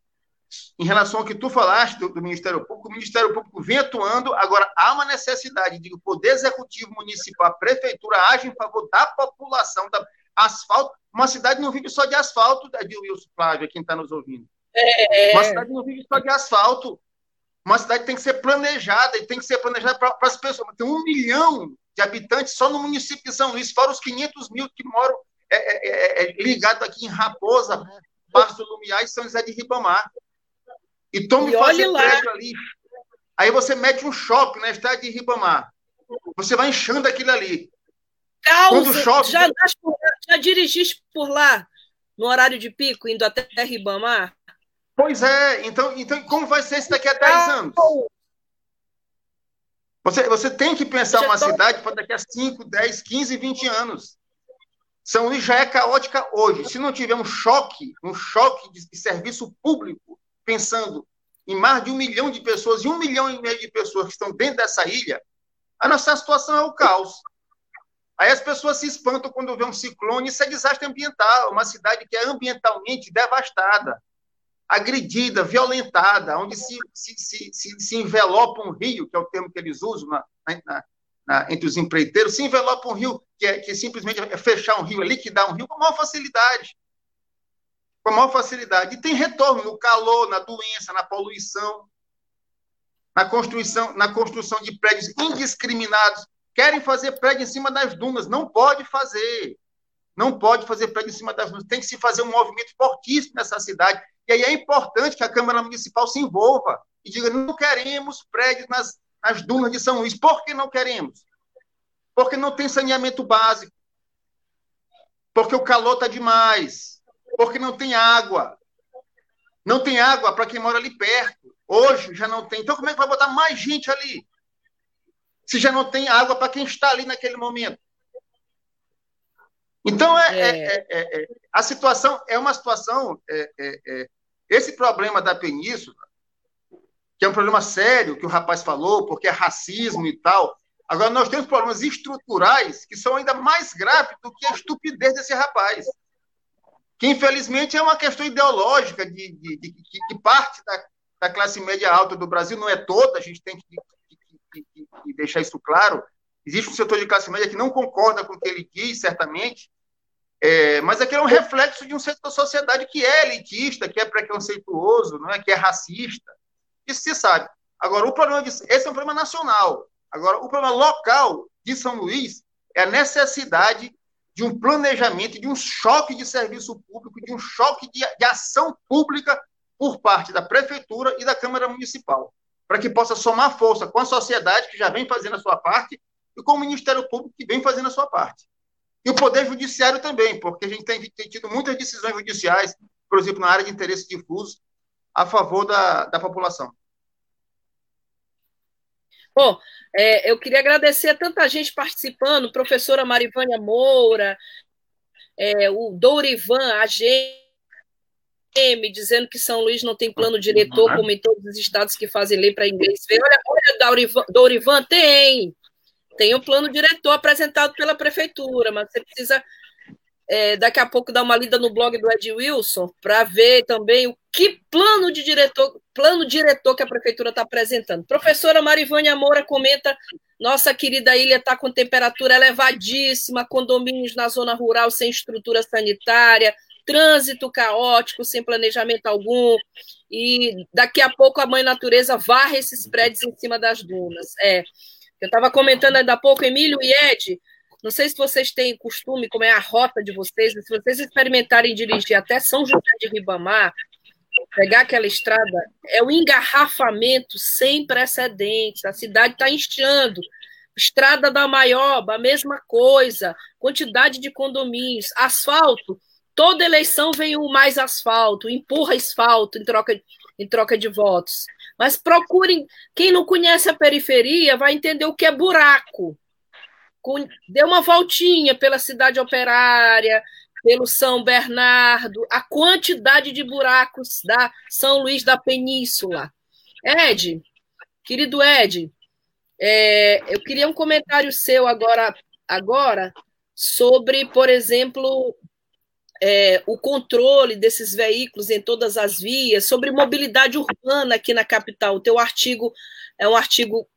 em relação ao que tu falaste do, do, Ministério Público, o Ministério Público vem atuando, agora há uma necessidade de que o Poder Executivo Municipal, a Prefeitura, age em favor da população, da asfalto. Uma cidade não vive só de asfalto, de Wilson Flávio, quem está nos ouvindo. É. Uma cidade não vive só de asfalto. Uma cidade tem que ser planejada e tem que ser planejada para as pessoas. Tem um milhão de habitantes só no município de São Luís, fora os 500 mil que moram é, é, é, é ligado aqui em Raposa, Pasto Lumiar e São José de Ribamar. E tome e fazer prédio ali. Aí você mete um shopping na estrada de Ribamar. Você vai enchendo aquilo ali. Quando chove, já, já dirigiste por lá no horário de pico, indo até Ribamar? Pois é, então, então como vai ser isso daqui a 10 anos? Você, você tem que pensar uma cidade para daqui a 5, 10, 15, 20 anos. São Luís já é caótica hoje. Se não tiver um choque, um choque de, de serviço público, pensando em mais de um milhão de pessoas e um milhão e meio de pessoas que estão dentro dessa ilha, a nossa situação é o caos. Aí as pessoas se espantam quando vê um ciclone, isso é desastre ambiental, uma cidade que é ambientalmente devastada, agredida, violentada, onde se, se, se, se, se envelopa um rio, que é o termo que eles usam na, na, na, entre os empreiteiros, se envelopa um rio, que, é, que simplesmente é fechar um rio, é liquidar um rio com a maior facilidade. Com a maior facilidade. E tem retorno no calor, na doença, na poluição, na construção, na construção de prédios indiscriminados, Querem fazer prédio em cima das dunas. Não pode fazer. Não pode fazer prédio em cima das dunas. Tem que se fazer um movimento fortíssimo nessa cidade. E aí é importante que a Câmara Municipal se envolva e diga: não queremos prédios nas, nas dunas de São Luís. Por que não queremos? Porque não tem saneamento básico. Porque o calor está demais. Porque não tem água. Não tem água para quem mora ali perto. Hoje já não tem. Então, como é que vai botar mais gente ali? se já não tem água para quem está ali naquele momento? Então, é, é. é, é, é a situação é uma situação. Esse problema da península, que é um problema sério, que o rapaz falou, porque é racismo e tal. Agora, nós temos problemas estruturais que são ainda mais graves do que a estupidez desse rapaz. Que, infelizmente, é uma questão ideológica de, de, de, de que parte da, da classe média alta do Brasil, não é toda, a gente tem que e, e deixar isso claro, existe um setor de classe média que não concorda com o que ele diz, certamente, é, mas aquele é um reflexo de um setor da sociedade que é elitista, que é preconceituoso, não é? que é racista. Isso se sabe. Agora, o problema disso, esse é um problema nacional. Agora, o problema local de São Luís é a necessidade de um planejamento, de um choque de serviço público, de um choque de, de ação pública por parte da prefeitura e da Câmara Municipal para que possa somar força com a sociedade, que já vem fazendo a sua parte, e com o Ministério Público, que vem fazendo a sua parte. E o Poder Judiciário também, porque a gente tem, tem tido muitas decisões judiciais, por exemplo, na área de interesse difuso, a favor da, da população. Bom, é, eu queria agradecer a tanta gente participando, professora Marivânia Moura, é, o Dourivan, a gente meme dizendo que São Luís não tem plano diretor, como em todos os estados que fazem lei para inglês. Olha, olha Daurivan, Dourivan, tem. Tem o plano diretor apresentado pela prefeitura, mas você precisa é, daqui a pouco dar uma lida no blog do Ed Wilson para ver também o que plano de diretor, plano diretor que a prefeitura está apresentando. Professora Marivânia Moura comenta: nossa querida ilha está com temperatura elevadíssima, condomínios na zona rural sem estrutura sanitária, trânsito caótico, sem planejamento algum, e daqui a pouco a mãe natureza varre esses prédios em cima das dunas. É. Eu estava comentando ainda há pouco, Emílio e Ed, não sei se vocês têm costume, como é a rota de vocês, se vocês experimentarem dirigir até São José de Ribamar, pegar aquela estrada, é um engarrafamento sem precedentes, a cidade está inchando. Estrada da Maioba, a mesma coisa, quantidade de condomínios, asfalto, Toda eleição vem o mais asfalto, empurra asfalto em troca, em troca de votos. Mas procurem, quem não conhece a periferia vai entender o que é buraco. Dê uma voltinha pela cidade operária, pelo São Bernardo, a quantidade de buracos da São Luís da Península. Ed, querido Ed, é, eu queria um comentário seu agora, agora sobre, por exemplo, é, o controle desses veículos em todas as vias, sobre mobilidade urbana aqui na capital. O teu artigo é um artigo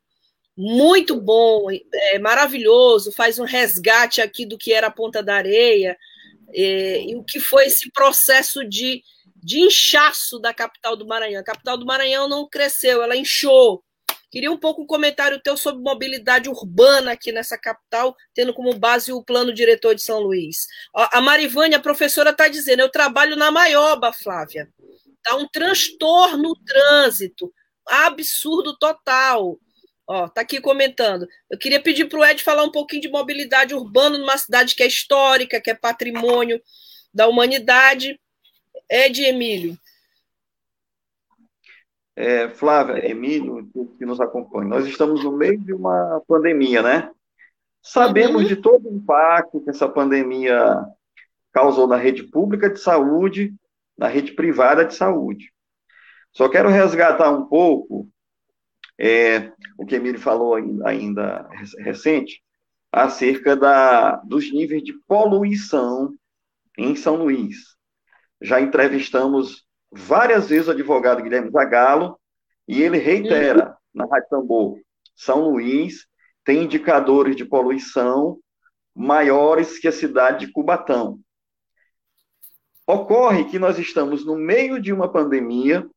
muito bom, é maravilhoso, faz um resgate aqui do que era a Ponta da Areia é, e o que foi esse processo de, de inchaço da capital do Maranhão. A capital do Maranhão não cresceu, ela inchou. Queria um pouco um comentário teu sobre mobilidade urbana aqui nessa capital, tendo como base o plano diretor de São Luís. A Marivânia, a professora, está dizendo: eu trabalho na Maioba, Flávia. Está um transtorno no trânsito, absurdo total. Ó, tá aqui comentando. Eu queria pedir para o Ed falar um pouquinho de mobilidade urbana numa cidade que é histórica, que é patrimônio da humanidade. Ed Emílio. É, Flávia, Emílio, que nos acompanha, nós estamos no meio de uma pandemia, né? Sabemos de todo o impacto que essa pandemia causou na rede pública de saúde, na rede privada de saúde. Só quero resgatar um pouco é, o que Emílio falou ainda, ainda recente, acerca da, dos níveis de poluição em São Luís. Já entrevistamos várias vezes o advogado Guilherme Zagallo, e ele reitera na Rádio Tambor, São Luís tem indicadores de poluição maiores que a cidade de Cubatão. Ocorre que nós estamos no meio de uma pandemia,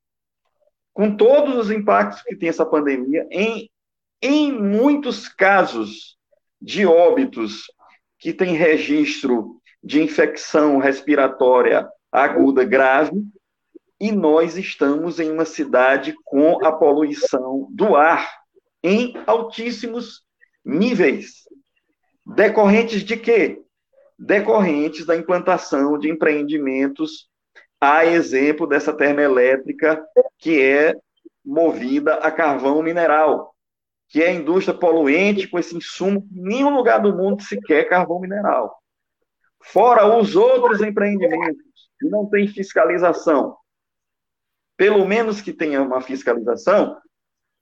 com todos os impactos que tem essa pandemia, em, em muitos casos de óbitos que tem registro de infecção respiratória aguda grave, e nós estamos em uma cidade com a poluição do ar em altíssimos níveis. Decorrentes de quê? Decorrentes da implantação de empreendimentos, a exemplo dessa termoelétrica que é movida a carvão mineral, que é a indústria poluente com esse insumo em nenhum lugar do mundo se quer carvão mineral. Fora os outros empreendimentos que não têm fiscalização, pelo menos que tenha uma fiscalização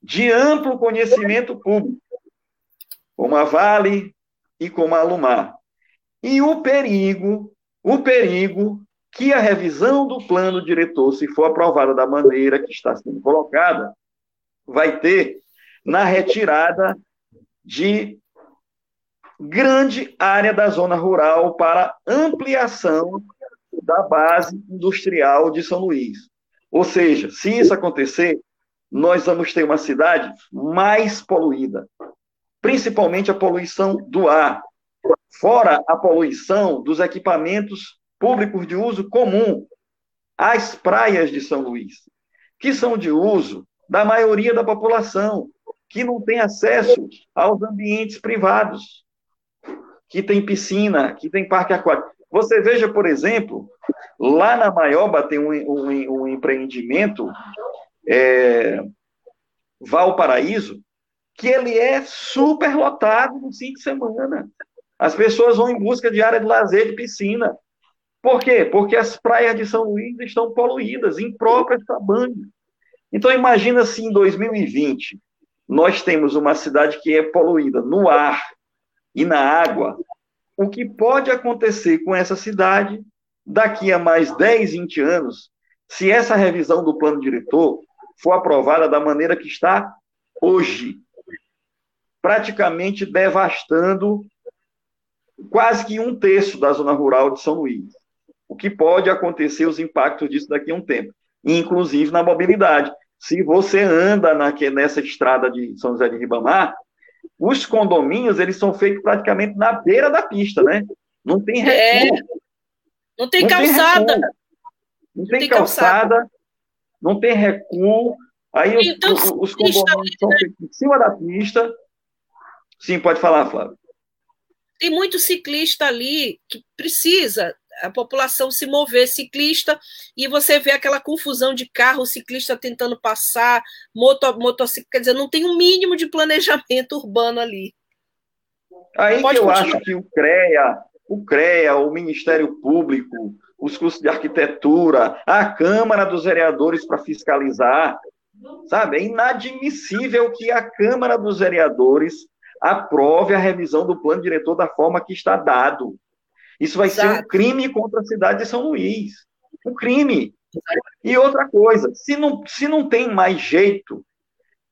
de amplo conhecimento público, como a Vale e como a Alumar. E o perigo, o perigo que a revisão do plano diretor, se for aprovada da maneira que está sendo colocada, vai ter na retirada de grande área da zona rural para ampliação da base industrial de São Luís. Ou seja, se isso acontecer, nós vamos ter uma cidade mais poluída, principalmente a poluição do ar, fora a poluição dos equipamentos públicos de uso comum, as praias de São Luís, que são de uso da maioria da população, que não tem acesso aos ambientes privados, que tem piscina, que tem parque aquático. Você veja, por exemplo, lá na Maioba tem um, um, um empreendimento, é, Valparaíso, que ele é super lotado no fim de semana. As pessoas vão em busca de área de lazer, de piscina. Por quê? Porque as praias de São Luís estão poluídas, impróprias para banho. Então, imagina se em 2020 nós temos uma cidade que é poluída no ar e na água, o que pode acontecer com essa cidade daqui a mais 10, 20 anos, se essa revisão do plano diretor for aprovada da maneira que está hoje, praticamente devastando quase que um terço da zona rural de São Luís. O que pode acontecer, os impactos disso daqui a um tempo, inclusive na mobilidade. Se você anda na, nessa estrada de São José de Ribamar, os condomínios, eles são feitos praticamente na beira da pista, né? Não tem é. Não tem não calçada. Tem não, tem, tem calçada, calçada, não tem recuo. Aí os, então, os, condomínios são feitos em cima da pista. Sim, pode falar, Flávio. Tem muito ciclista ali que precisa a população se mover ciclista e você vê aquela confusão de carro, ciclista tentando passar, moto, motocicleta, quer dizer, não tem um mínimo de planejamento urbano ali. Aí que eu continuar. acho que o CREA, o CREA, o Ministério Público, os cursos de arquitetura, a Câmara dos Vereadores para fiscalizar, sabe? É inadmissível que a Câmara dos Vereadores aprove a revisão do plano diretor da forma que está dado. Isso vai Exato. ser um crime contra a cidade de São Luís. Um crime. E outra coisa, se não, se não tem mais jeito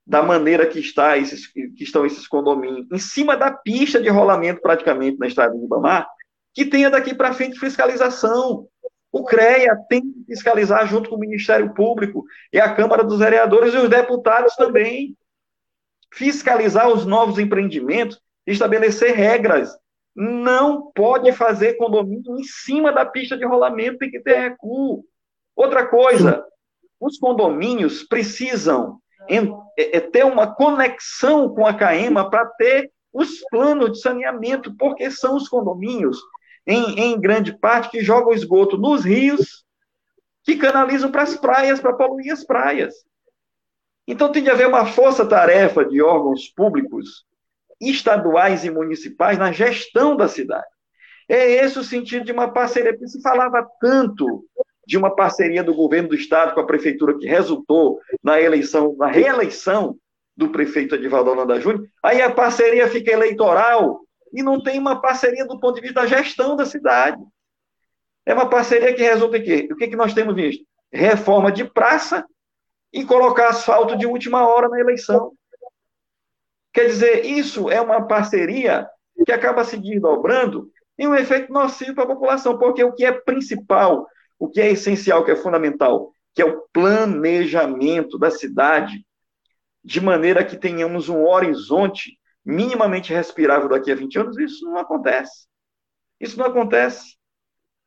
da maneira que, está esses, que estão esses condomínios, em cima da pista de rolamento praticamente na estrada de Ibamar, que tenha daqui para frente fiscalização. O CREA tem que fiscalizar junto com o Ministério Público e a Câmara dos Vereadores e os deputados também. Fiscalizar os novos empreendimentos, estabelecer regras não pode fazer condomínio em cima da pista de rolamento, tem que ter recuo. Outra coisa, os condomínios precisam é, é, ter uma conexão com a CAEMA para ter os planos de saneamento, porque são os condomínios, em, em grande parte, que jogam esgoto nos rios, que canalizam para as praias, para poluir as praias. Então tem de haver uma força-tarefa de órgãos públicos, estaduais e municipais na gestão da cidade. É esse o sentido de uma parceria, porque se falava tanto de uma parceria do governo do estado com a prefeitura que resultou na eleição, na reeleição do prefeito Edivaldo Holanda Júnior, aí a parceria fica eleitoral e não tem uma parceria do ponto de vista da gestão da cidade. É uma parceria que resulta em quê? O que, que nós temos visto? Reforma de praça e colocar asfalto de última hora na eleição. Quer dizer, isso é uma parceria que acaba se desdobrando em um efeito nocivo para a população, porque o que é principal, o que é essencial, o que é fundamental, que é o planejamento da cidade, de maneira que tenhamos um horizonte minimamente respirável daqui a 20 anos, isso não acontece. Isso não acontece.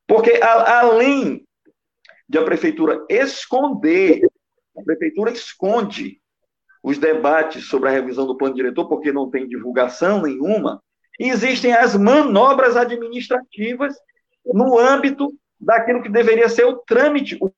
Porque, a, além de a prefeitura esconder, a prefeitura esconde os debates sobre a revisão do plano diretor, porque não tem divulgação nenhuma, existem as manobras administrativas no âmbito daquilo que deveria ser o trâmite. O,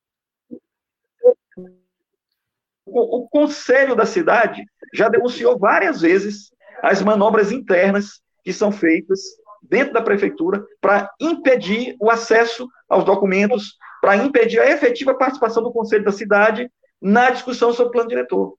o, o Conselho da cidade já denunciou várias vezes as manobras internas que são feitas dentro da prefeitura para impedir o acesso aos documentos, para impedir a efetiva participação do Conselho da cidade na discussão sobre o plano diretor.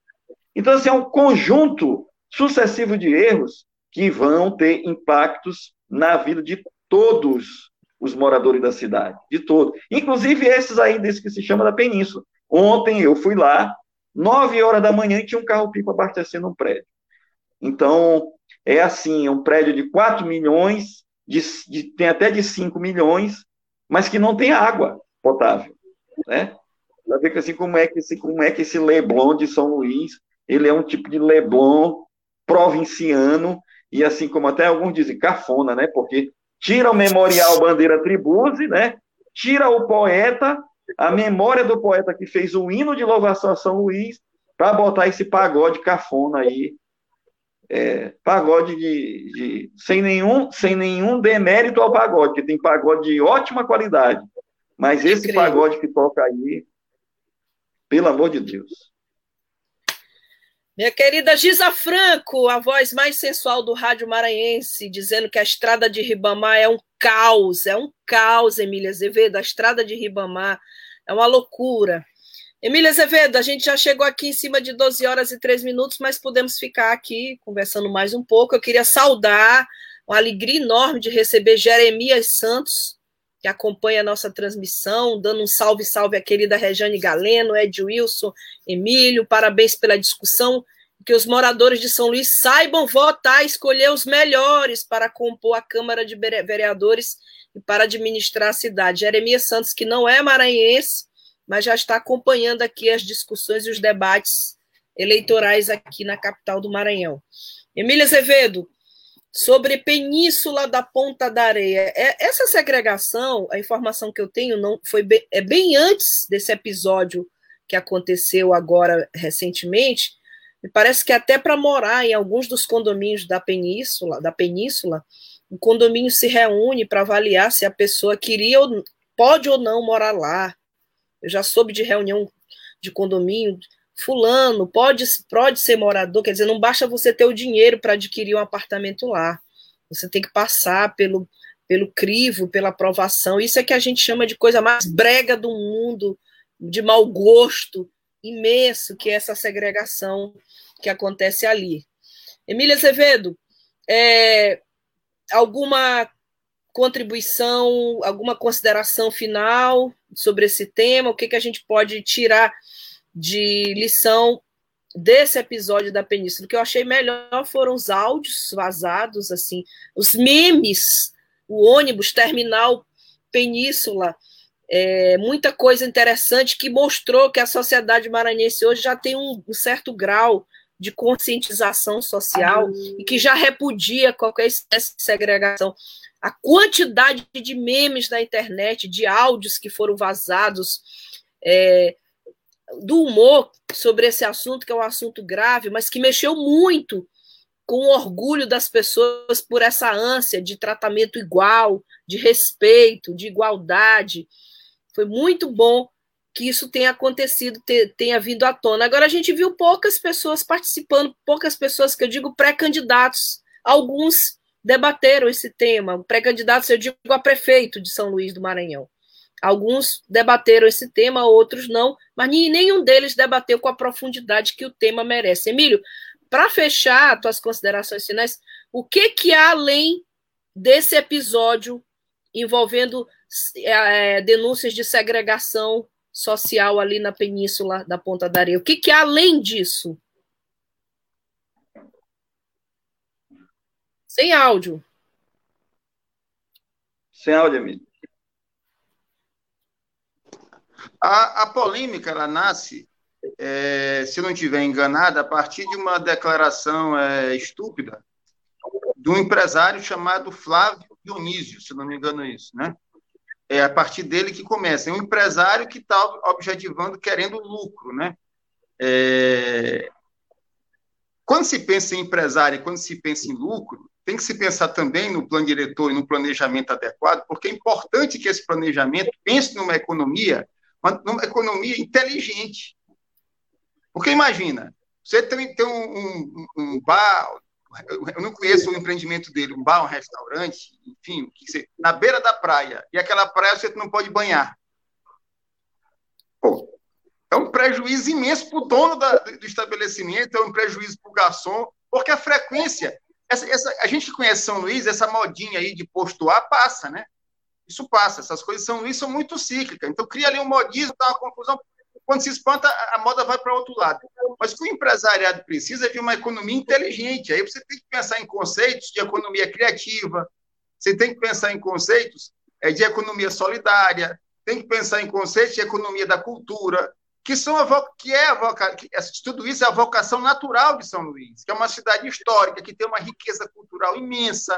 Então, assim, é um conjunto sucessivo de erros que vão ter impactos na vida de todos os moradores da cidade, de todos. Inclusive esses aí, desse que se chama da Península. Ontem eu fui lá, nove horas da manhã, e tinha um carro-pipa abastecendo um prédio. Então, é assim, é um prédio de 4 milhões, de, de, tem até de 5 milhões, mas que não tem água potável, né? Para ver assim, como é que esse, como é que esse Leblon de São Luís, ele é um tipo de Leblon provinciano, e assim como até alguns dizem, cafona, né? Porque tira o memorial Bandeira Tribuse, né? Tira o poeta, a memória do poeta que fez o hino de louvação a São Luís, para botar esse pagode cafona aí é, pagode de, de, sem, nenhum, sem nenhum demérito ao pagode, que tem pagode de ótima qualidade. Mas esse Incrível. pagode que toca aí, pelo amor de Deus. Minha querida Giza Franco, a voz mais sensual do rádio maranhense, dizendo que a estrada de Ribamar é um caos, é um caos, Emília Azevedo, a estrada de Ribamar é uma loucura. Emília Azevedo, a gente já chegou aqui em cima de 12 horas e 3 minutos, mas podemos ficar aqui conversando mais um pouco. Eu queria saudar, uma alegria enorme de receber Jeremias Santos, que acompanha a nossa transmissão, dando um salve, salve à querida Rejane Galeno, Ed Wilson, Emílio, parabéns pela discussão. Que os moradores de São Luís saibam votar, escolher os melhores para compor a Câmara de Vereadores e para administrar a cidade. Jeremias Santos, que não é maranhense, mas já está acompanhando aqui as discussões e os debates eleitorais aqui na capital do Maranhão. Emília Azevedo, sobre Península da Ponta da Areia. É, essa segregação, a informação que eu tenho, não foi bem, é bem antes desse episódio que aconteceu agora recentemente. Me parece que até para morar em alguns dos condomínios da Península, da Península, o condomínio se reúne para avaliar se a pessoa queria ou pode ou não morar lá, eu já soube de reunião de condomínio, fulano pode, pode ser morador, quer dizer, não basta você ter o dinheiro para adquirir um apartamento lá. Você tem que passar pelo, pelo crivo, pela aprovação. Isso é que a gente chama de coisa mais brega do mundo, de mau gosto imenso, que é essa segregação que acontece ali. Emília Azevedo, é, alguma contribuição, alguma consideração final sobre esse tema? O que, que a gente pode tirar de lição desse episódio da Península? O que eu achei melhor foram os áudios vazados, assim, os memes, o ônibus, terminal Península, é, muita coisa interessante que mostrou que a sociedade maranhense hoje já tem um, um certo grau de conscientização social e que já repudia qualquer espécie de segregação a quantidade de memes na internet, de áudios que foram vazados, é, do humor sobre esse assunto, que é um assunto grave, mas que mexeu muito com o orgulho das pessoas por essa ânsia de tratamento igual, de respeito, de igualdade. Foi muito bom que isso tenha acontecido, tenha vindo à tona. Agora, a gente viu poucas pessoas participando, poucas pessoas que eu digo pré-candidatos. Alguns debateram esse tema, pré-candidatos, eu digo a prefeito de São Luís do Maranhão. Alguns debateram esse tema, outros não, mas nenhum deles debateu com a profundidade que o tema merece. Emílio, para fechar tuas considerações finais, o que que há além desse episódio envolvendo é, denúncias de segregação social ali na península da Ponta da Areia? O que que há além disso? Sem áudio. Sem áudio, amigo. A, a polêmica ela nasce, é, se não estiver enganada, a partir de uma declaração é, estúpida de um empresário chamado Flávio Dionísio, se não me engano é isso, né? É a partir dele que começa. É um empresário que está objetivando, querendo lucro, né? É... Quando se pensa em empresário, quando se pensa em lucro, tem que se pensar também no plano diretor e no planejamento adequado, porque é importante que esse planejamento pense numa economia, numa economia inteligente. Porque imagina, você tem, tem um, um, um bar, eu não conheço o empreendimento dele, um bar, um restaurante, enfim, na beira da praia, e aquela praia você não pode banhar. Pô, é um prejuízo imenso para o dono da, do estabelecimento, é um prejuízo para o garçom, porque a frequência essa, essa, a gente que conhece São Luís, essa modinha aí de posto A passa, né? Isso passa. Essas coisas São Luís são muito cíclicas. Então, cria ali um modismo, dá uma confusão. Quando se espanta, a moda vai para outro lado. Mas o que o empresariado precisa é de uma economia inteligente. Aí você tem que pensar em conceitos de economia criativa, você tem que pensar em conceitos é, de economia solidária, tem que pensar em conceitos de economia da cultura, que são a, que é a que, tudo isso é a vocação natural de São Luís, que é uma cidade histórica, que tem uma riqueza cultural imensa,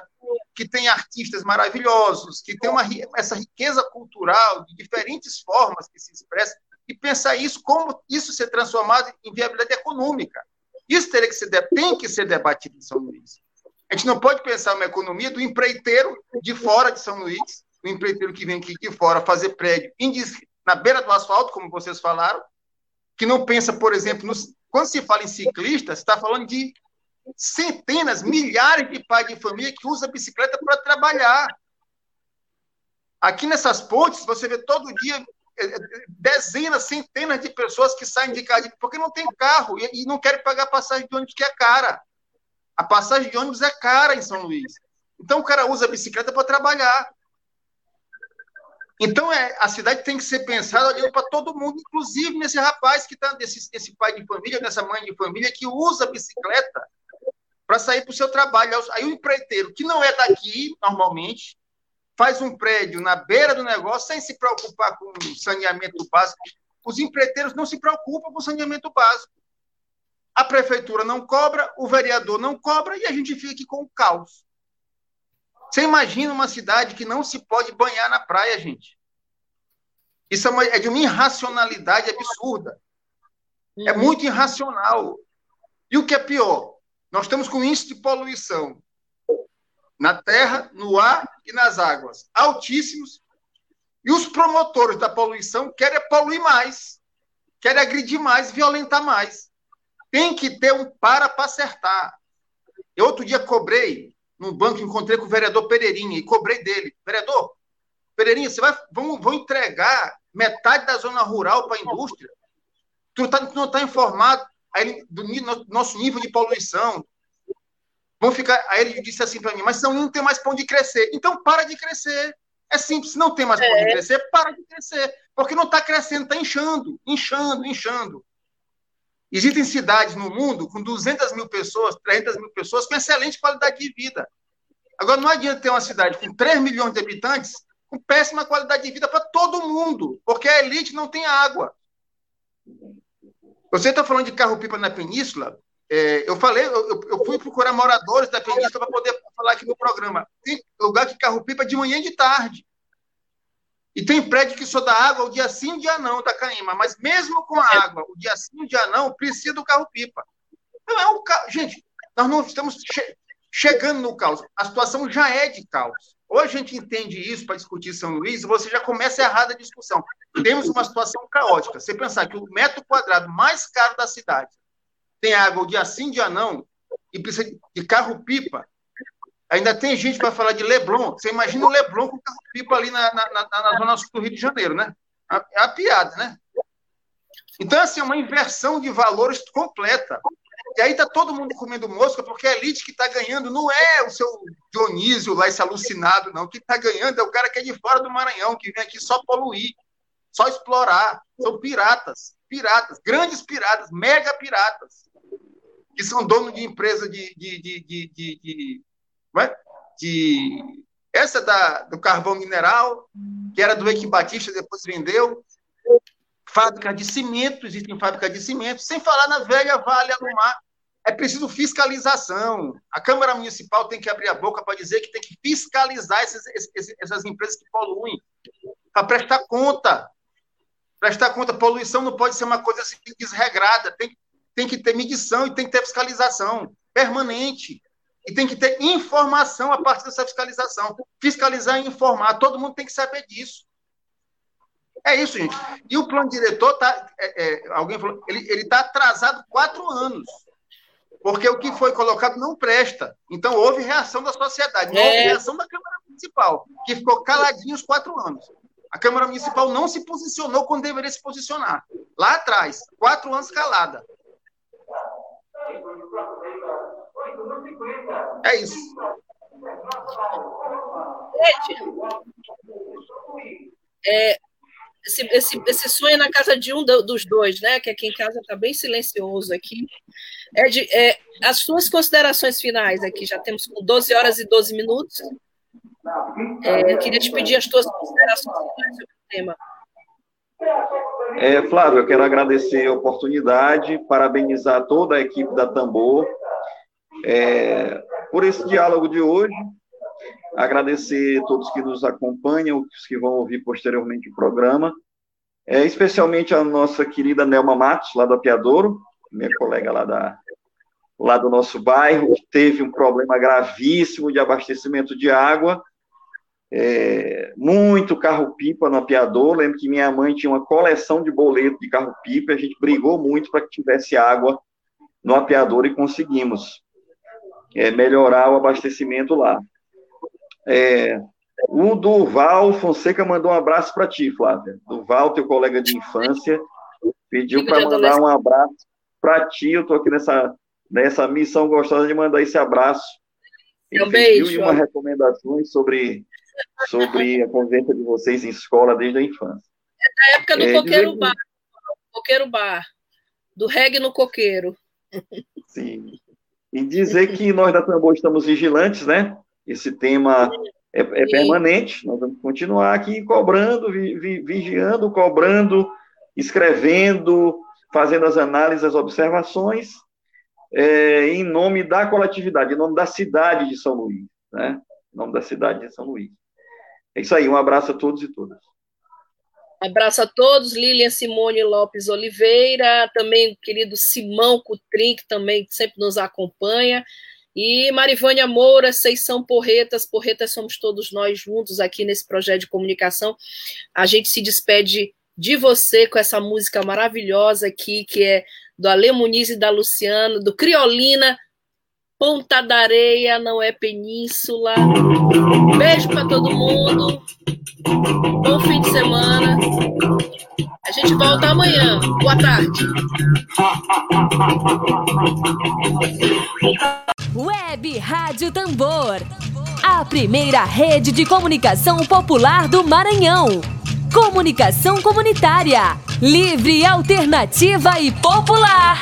que tem artistas maravilhosos, que tem uma, essa riqueza cultural de diferentes formas que se expressa, e pensar isso, como isso ser transformado em viabilidade econômica. Isso teria que ser, tem que ser debatido em São Luís. A gente não pode pensar uma economia do empreiteiro de fora de São Luís, o empreiteiro que vem aqui de fora fazer prédio na beira do asfalto, como vocês falaram, que não pensa, por exemplo, nos, quando se fala em ciclistas, está falando de centenas, milhares de pais de família que usam a bicicleta para trabalhar. Aqui nessas pontes, você vê todo dia é, é, dezenas, centenas de pessoas que saem de casa porque não tem carro e não querem pagar passagem de ônibus, que é cara. A passagem de ônibus é cara em São Luís. Então o cara usa a bicicleta para trabalhar. Então, é, a cidade tem que ser pensada para todo mundo, inclusive nesse rapaz que está, nesse, nesse pai de família, nessa mãe de família, que usa a bicicleta para sair para o seu trabalho. Aí o empreiteiro, que não é daqui, normalmente, faz um prédio na beira do negócio sem se preocupar com saneamento básico. Os empreiteiros não se preocupam com saneamento básico. A prefeitura não cobra, o vereador não cobra e a gente fica aqui com o caos. Você imagina uma cidade que não se pode banhar na praia, gente. Isso é, uma, é de uma irracionalidade absurda. É uhum. muito irracional. E o que é pior? Nós estamos com índice de poluição na terra, no ar e nas águas altíssimos. E os promotores da poluição querem poluir mais, querem agredir mais, violentar mais. Tem que ter um para para acertar. Eu outro dia cobrei num banco, encontrei com o vereador Pereirinha e cobrei dele. Vereador, Pereirinha, você vai, vão, vão entregar metade da zona rural para a indústria? Tu, tá, tu não está informado aí, do nosso nível de poluição. Vão ficar. Aí ele disse assim para mim, mas não, não tem mais pão de crescer. Então para de crescer. É simples, não tem mais pão de é. crescer, para de crescer. Porque não está crescendo, está inchando, inchando, inchando. Existem cidades no mundo com 200 mil pessoas, 300 mil pessoas com excelente qualidade de vida. Agora, não adianta ter uma cidade com 3 milhões de habitantes com péssima qualidade de vida para todo mundo, porque a elite não tem água. Você está falando de carro-pipa na península? É, eu falei, eu, eu, fui procurar moradores da península para poder falar aqui no programa. Tem lugar que carro-pipa de manhã e de tarde. E tem prédio que só dá água o dia sim, o dia não, da Caíma. Mas mesmo com a água, o dia sim, o dia não, precisa do carro-pipa. Não é um ca... Gente, nós não estamos che... chegando no caos. A situação já é de caos. Ou a gente entende isso para discutir São Luís, você já começa errada a discussão. Temos uma situação caótica. Você pensar que o metro quadrado mais caro da cidade tem água dia sim, dia não, e precisa de carro-pipa, ainda tem gente para falar de Leblon. Você imagina o Leblon com carro-pipa ali na, na, na, na zona sul do Rio de Janeiro, né? É a piada, né? Então, assim, é uma inversão de valores completa. E aí tá todo mundo comendo mosca, porque a elite que está ganhando não é o seu Dionísio lá, esse alucinado, não. O que está ganhando é o cara que é de fora do Maranhão, que vem aqui só poluir, só explorar. São piratas, piratas, grandes piratas, mega piratas, que são donos de empresa de, de, de, de, é? de essa da, do carvão mineral, que era do Eike Batista, depois vendeu. Fábrica de cimento, existem fábricas de cimento, sem falar na velha Vale Alumar. É preciso fiscalização. A Câmara Municipal tem que abrir a boca para dizer que tem que fiscalizar esses, esses, essas empresas que poluem, para prestar conta. Prestar conta, poluição não pode ser uma coisa assim desregrada, tem, tem que ter medição e tem que ter fiscalização permanente. E tem que ter informação a partir dessa fiscalização. Fiscalizar e informar, todo mundo tem que saber disso. É isso, gente. E o plano diretor tá, é, é, alguém falou, ele está atrasado quatro anos, porque o que foi colocado não presta. Então houve reação da sociedade, não é. houve reação da Câmara Municipal, que ficou caladinho os quatro anos. A Câmara Municipal não se posicionou quando deveria se posicionar. Lá atrás, quatro anos calada. É isso. É, esse, esse, esse sonho na casa de um dos dois, né? Que aqui em casa está bem silencioso aqui. É de, é, as suas considerações finais aqui, já temos 12 horas e 12 minutos. É, eu queria te pedir as tuas considerações finais sobre o tema. É, Flávio, eu quero agradecer a oportunidade, parabenizar toda a equipe da Tambor é, por esse diálogo de hoje. Agradecer a todos que nos acompanham, os que vão ouvir posteriormente o programa, é, especialmente a nossa querida Nelma Matos, lá do Apiadouro, minha colega lá, da, lá do nosso bairro, que teve um problema gravíssimo de abastecimento de água, é, muito carro-pipa no apiador. Lembro que minha mãe tinha uma coleção de boleto de carro-pipa, a gente brigou muito para que tivesse água no apiador e conseguimos é, melhorar o abastecimento lá. É, o Duval Fonseca mandou um abraço para ti, Flávia. Duval, teu colega de infância, pediu para mandar um abraço para ti. Eu estou aqui nessa, nessa missão gostosa de mandar esse abraço. Ele um beijo. E uma recomendações sobre, sobre a convivência de vocês em escola desde a infância. É da época do é, coqueiro bar. Coqueiro bar. Do reggae no coqueiro. Sim. E dizer que nós da Tambor estamos vigilantes, né? Esse tema é, é permanente, nós vamos continuar aqui cobrando, vi, vi, vigiando, cobrando, escrevendo, fazendo as análises, as observações, é, em nome da coletividade, em nome da cidade de São Luís, né? Em nome da cidade de São Luís. É isso aí, um abraço a todos e todas. Abraço a todos, Lilian Simone Lopes Oliveira, também o querido Simão Cutrim, que também sempre nos acompanha, e Marivânia Moura, vocês são porretas, porretas somos todos nós juntos aqui nesse projeto de comunicação. A gente se despede de você com essa música maravilhosa aqui, que é do Ale Muniz e da Luciana, do Criolina, Ponta da Areia, não é península. Beijo para todo mundo. Bom fim de semana. A gente volta amanhã. Boa tarde. Web Rádio Tambor. A primeira rede de comunicação popular do Maranhão. Comunicação comunitária. Livre, alternativa e popular.